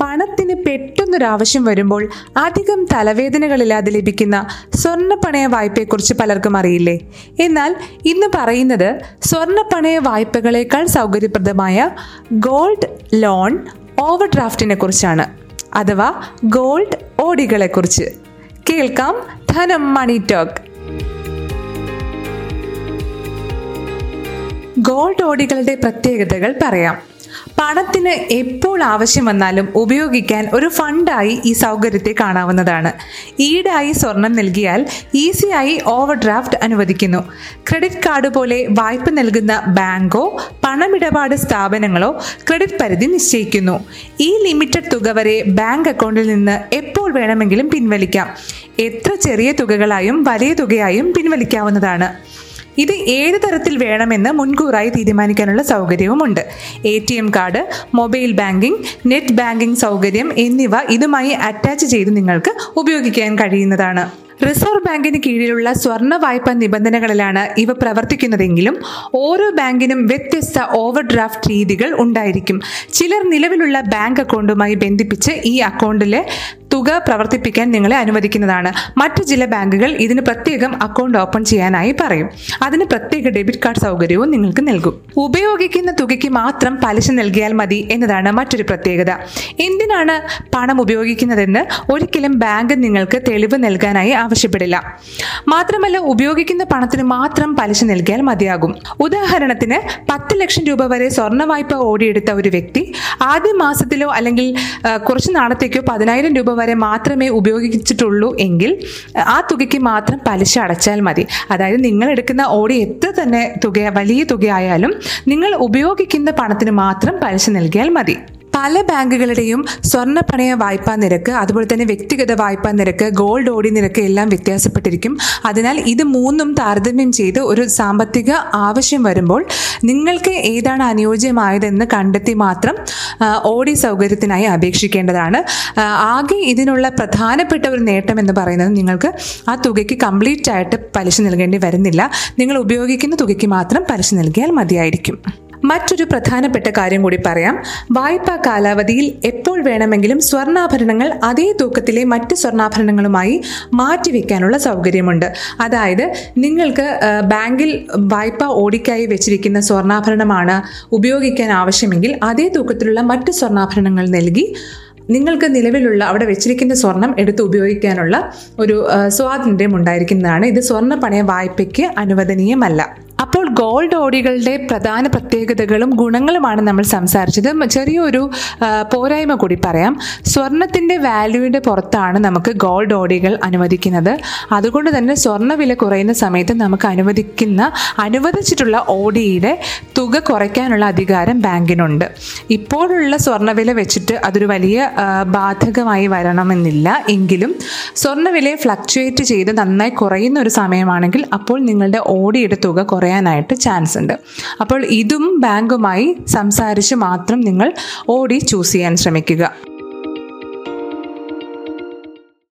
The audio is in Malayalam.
പണത്തിന് പെട്ടെന്നൊരാവശ്യം വരുമ്പോൾ അധികം തലവേദനകളില്ലാതെ ലഭിക്കുന്ന സ്വർണപ്പണയ വായ്പയെക്കുറിച്ച് പലർക്കും അറിയില്ലേ? എന്നാൽ ഇന്ന് പറയുന്നത് സ്വർണപ്പണയ വായ്പകളേക്കാൾ സൗകര്യപ്രദമായ ഗോൾഡ് ലോൺ ഓവർ ഡ്രാഫ്റ്റിനെ കുറിച്ചാണ് അഥവാ ഗോൾഡ് ഓഡികളെക്കുറിച്ച് കേൾക്കാം ധനം മണി ടോക്ക്. ഗോൾഡ് ഓഡികളുടെ പ്രത്യേകതകൾ പറയാം. പണത്തിന് എപ്പോൾ ആവശ്യം വന്നാലും ഉപയോഗിക്കാൻ ഒരു ഫണ്ടായി ഈ സൗകര്യത്തെ കാണാവുന്നതാണ്. ഈടായി സ്വർണം നൽകിയാൽ ഈസിയായി ഓവർ ഡ്രാഫ്റ്റ് അനുവദിക്കുന്നു. ക്രെഡിറ്റ് കാർഡ് പോലെ വായ്പ നൽകുന്ന ബാങ്കോ പണമിടപാട് സ്ഥാപനങ്ങളോ ക്രെഡിറ്റ് പരിധി നിശ്ചയിക്കുന്നു. ഈ ലിമിറ്റഡ് തുക വരെ ബാങ്ക് അക്കൗണ്ടിൽ നിന്ന് എപ്പോൾ വേണമെങ്കിലും പിൻവലിക്കാം. എത്ര ചെറിയ തുകകളായും വലിയ തുകയായും പിൻവലിക്കാവുന്നതാണ്. ഇത് ഏത് തരത്തിൽ വേണമെന്ന് മുൻകൂറായി തീരുമാനിക്കാനുള്ള സൗകര്യവുമുണ്ട്. A T M card mobile banking net banking സൗകര്യം എന്നിവ ഇതുമായി അറ്റാച്ച് ചെയ്ത് നിങ്ങൾക്ക് ഉപയോഗിക്കാൻ കഴിയുന്നതാണ്. റിസർവ് ബാങ്കിന് കീഴിലുള്ള സ്വർണ വായ്പാ നിബന്ധനകളിലാണ് ഇവ പ്രവർത്തിക്കുന്നതെങ്കിലും ഓരോ ബാങ്കിനും വ്യത്യസ്ത ഓവർ ഡ്രാഫ്റ്റ് രീതികൾ ഉണ്ടായിരിക്കും. ചിലർ നിലവിലുള്ള ബാങ്ക് അക്കൗണ്ടുമായി ബന്ധിപ്പിച്ച് ഈ അക്കൗണ്ടിലെ തുക പ്രവർത്തിപ്പിക്കാൻ നിങ്ങളെ അനുവദിക്കുന്നതാണ്. മറ്റ് ചില ബാങ്കുകൾ ഇതിന് പ്രത്യേകം അക്കൗണ്ട് ഓപ്പൺ ചെയ്യാനായി പറയും. അതിന് പ്രത്യേക ഡെബിറ്റ് കാർഡ് സൗകര്യവും നിങ്ങൾക്ക് നൽകും. ഉപയോഗിക്കുന്ന തുകയ്ക്ക് മാത്രം പലിശ നൽകിയാൽ മതി എന്നതാണ് മറ്റൊരു പ്രത്യേകത. എന്തിനാണ് പണം ഉപയോഗിക്കുന്നതെന്ന് ഒരിക്കലും ബാങ്ക് നിങ്ങൾക്ക് തെളിവ് നൽകാനായി ആവശ്യപ്പെടില്ല. മാത്രമല്ല ഉപയോഗിക്കുന്ന പണത്തിന് മാത്രം പലിശ നൽകിയാൽ മതിയാകും. ഉദാഹരണത്തിന് പത്ത് ലക്ഷം രൂപ വരെ സ്വർണ വായ്പ ഓടിയെടുത്ത ഒരു വ്യക്തി ആദ്യ മാസത്തിലോ അല്ലെങ്കിൽ കുറച്ച് നാളത്തേക്കോ പതിനായിരം രൂപ വരെ മാത്രമേ ഉപയോഗിച്ചിട്ടുള്ളൂ എങ്കിൽ ആ തുകയ്ക്ക് മാത്രം പലിശ അടച്ചാൽ മതി. അതായത് നിങ്ങൾ എടുക്കുന്ന ഓടി എത്ര തന്നെ തുക വലിയ തുകയായാലും നിങ്ങൾ ഉപയോഗിക്കുന്ന പണത്തിന് മാത്രം പലിശ നൽകിയാൽ മതി. പല ബാങ്കുകളുടെയും സ്വർണ പണയ വായ്പാ നിരക്ക് അതുപോലെ തന്നെ വ്യക്തിഗത വായ്പാ നിരക്ക് ഗോൾഡ് ഓടി നിരക്ക് എല്ലാം വ്യത്യാസപ്പെട്ടിരിക്കും. അതിനാൽ ഇത് മൂന്നും താരതമ്യം ചെയ്ത് ഒരു സാമ്പത്തിക ആവശ്യം വരുമ്പോൾ നിങ്ങൾക്ക് ഏതാണ് അനുയോജ്യമായതെന്ന് കണ്ടെത്തി മാത്രം ഓടി സൗകര്യത്തിനായി അപേക്ഷിക്കേണ്ടതാണ്. ആകെ ഇതിനുള്ള പ്രധാനപ്പെട്ട ഒരു നേട്ടം എന്ന് പറയുന്നത് നിങ്ങൾക്ക് ആ തുകയ്ക്ക് കംപ്ലീറ്റ് ആയിട്ട് പലിശ നൽകേണ്ടി വരുന്നില്ല. നിങ്ങൾ ഉപയോഗിക്കുന്ന തുകയ്ക്ക് മാത്രം പലിശ നൽകിയാൽ മതിയായിരിക്കും. മറ്റൊരു പ്രധാനപ്പെട്ട കാര്യം കൂടി പറയാം. വായ്പാ കാലാവധിയിൽ എപ്പോൾ വേണമെങ്കിലും സ്വർണാഭരണങ്ങൾ അതേ തൂക്കത്തിലെ മറ്റ് സ്വർണാഭരണങ്ങളുമായി മാറ്റിവെക്കാനുള്ള സൗകര്യമുണ്ട്. അതായത് നിങ്ങൾക്ക് ബാങ്കിൽ വായ്പ ഓടിക്കായി വെച്ചിരിക്കുന്ന സ്വർണാഭരണമാണ് ഉപയോഗിക്കാൻ ആവശ്യമെങ്കിൽ അതേ തൂക്കത്തിലുള്ള മറ്റ് സ്വർണാഭരണങ്ങൾ നൽകി നിങ്ങൾക്ക് നിലവിലുള്ള അവിടെ വെച്ചിരിക്കുന്ന സ്വർണം എടുത്ത് ഉപയോഗിക്കാനുള്ള ഒരു സ്വാതന്ത്ര്യം ഉണ്ടായിരിക്കുന്നതാണ്. ഇത് സ്വർണ പണയ വായ്പയ്ക്ക് അനുവദനീയമല്ല. ഗോൾഡ് ഓടികളുടെ പ്രധാന പ്രത്യേകതകളും ഗുണങ്ങളുമാണ് നമ്മൾ സംസാരിച്ചത്. ചെറിയൊരു പോരായ്മ കൂടി പറയാം. സ്വർണത്തിന്റെ വാല്യൂവിന്റെ പുറത്താണ് നമുക്ക് ഗോൾഡ് ഓടികൾ അനുവദിക്കുന്നത്. അതുകൊണ്ട് തന്നെ സ്വർണ വില കുറയുന്ന സമയത്ത് നമുക്ക് അനുവദിക്കുന്ന അനുവദിച്ചിട്ടുള്ള ഓടിയുടെ തുക കുറയ്ക്കാനുള്ള അധികാരം ബാങ്കിനുണ്ട്. ഇപ്പോഴുള്ള സ്വർണവില വെച്ചിട്ട് അതൊരു വലിയ ബാധകമായി വരണമെന്നില്ല. എങ്കിലും സ്വർണവിലയെ ഫ്ലക്ച്വേറ്റ് ചെയ്ത് നന്നായി കുറയുന്ന ഒരു സമയമാണെങ്കിൽ അപ്പോൾ നിങ്ങളുടെ ഓടിയുടെ തുക കുറയാനായിട്ട് ചാൻസ് ഉണ്ട്. അപ്പോൾ ഇതും ബാങ്കുമായി സംസാരിച്ച് മാത്രം നിങ്ങൾ ഓടി ചൂസ് ചെയ്യാൻ ശ്രമിക്കുക.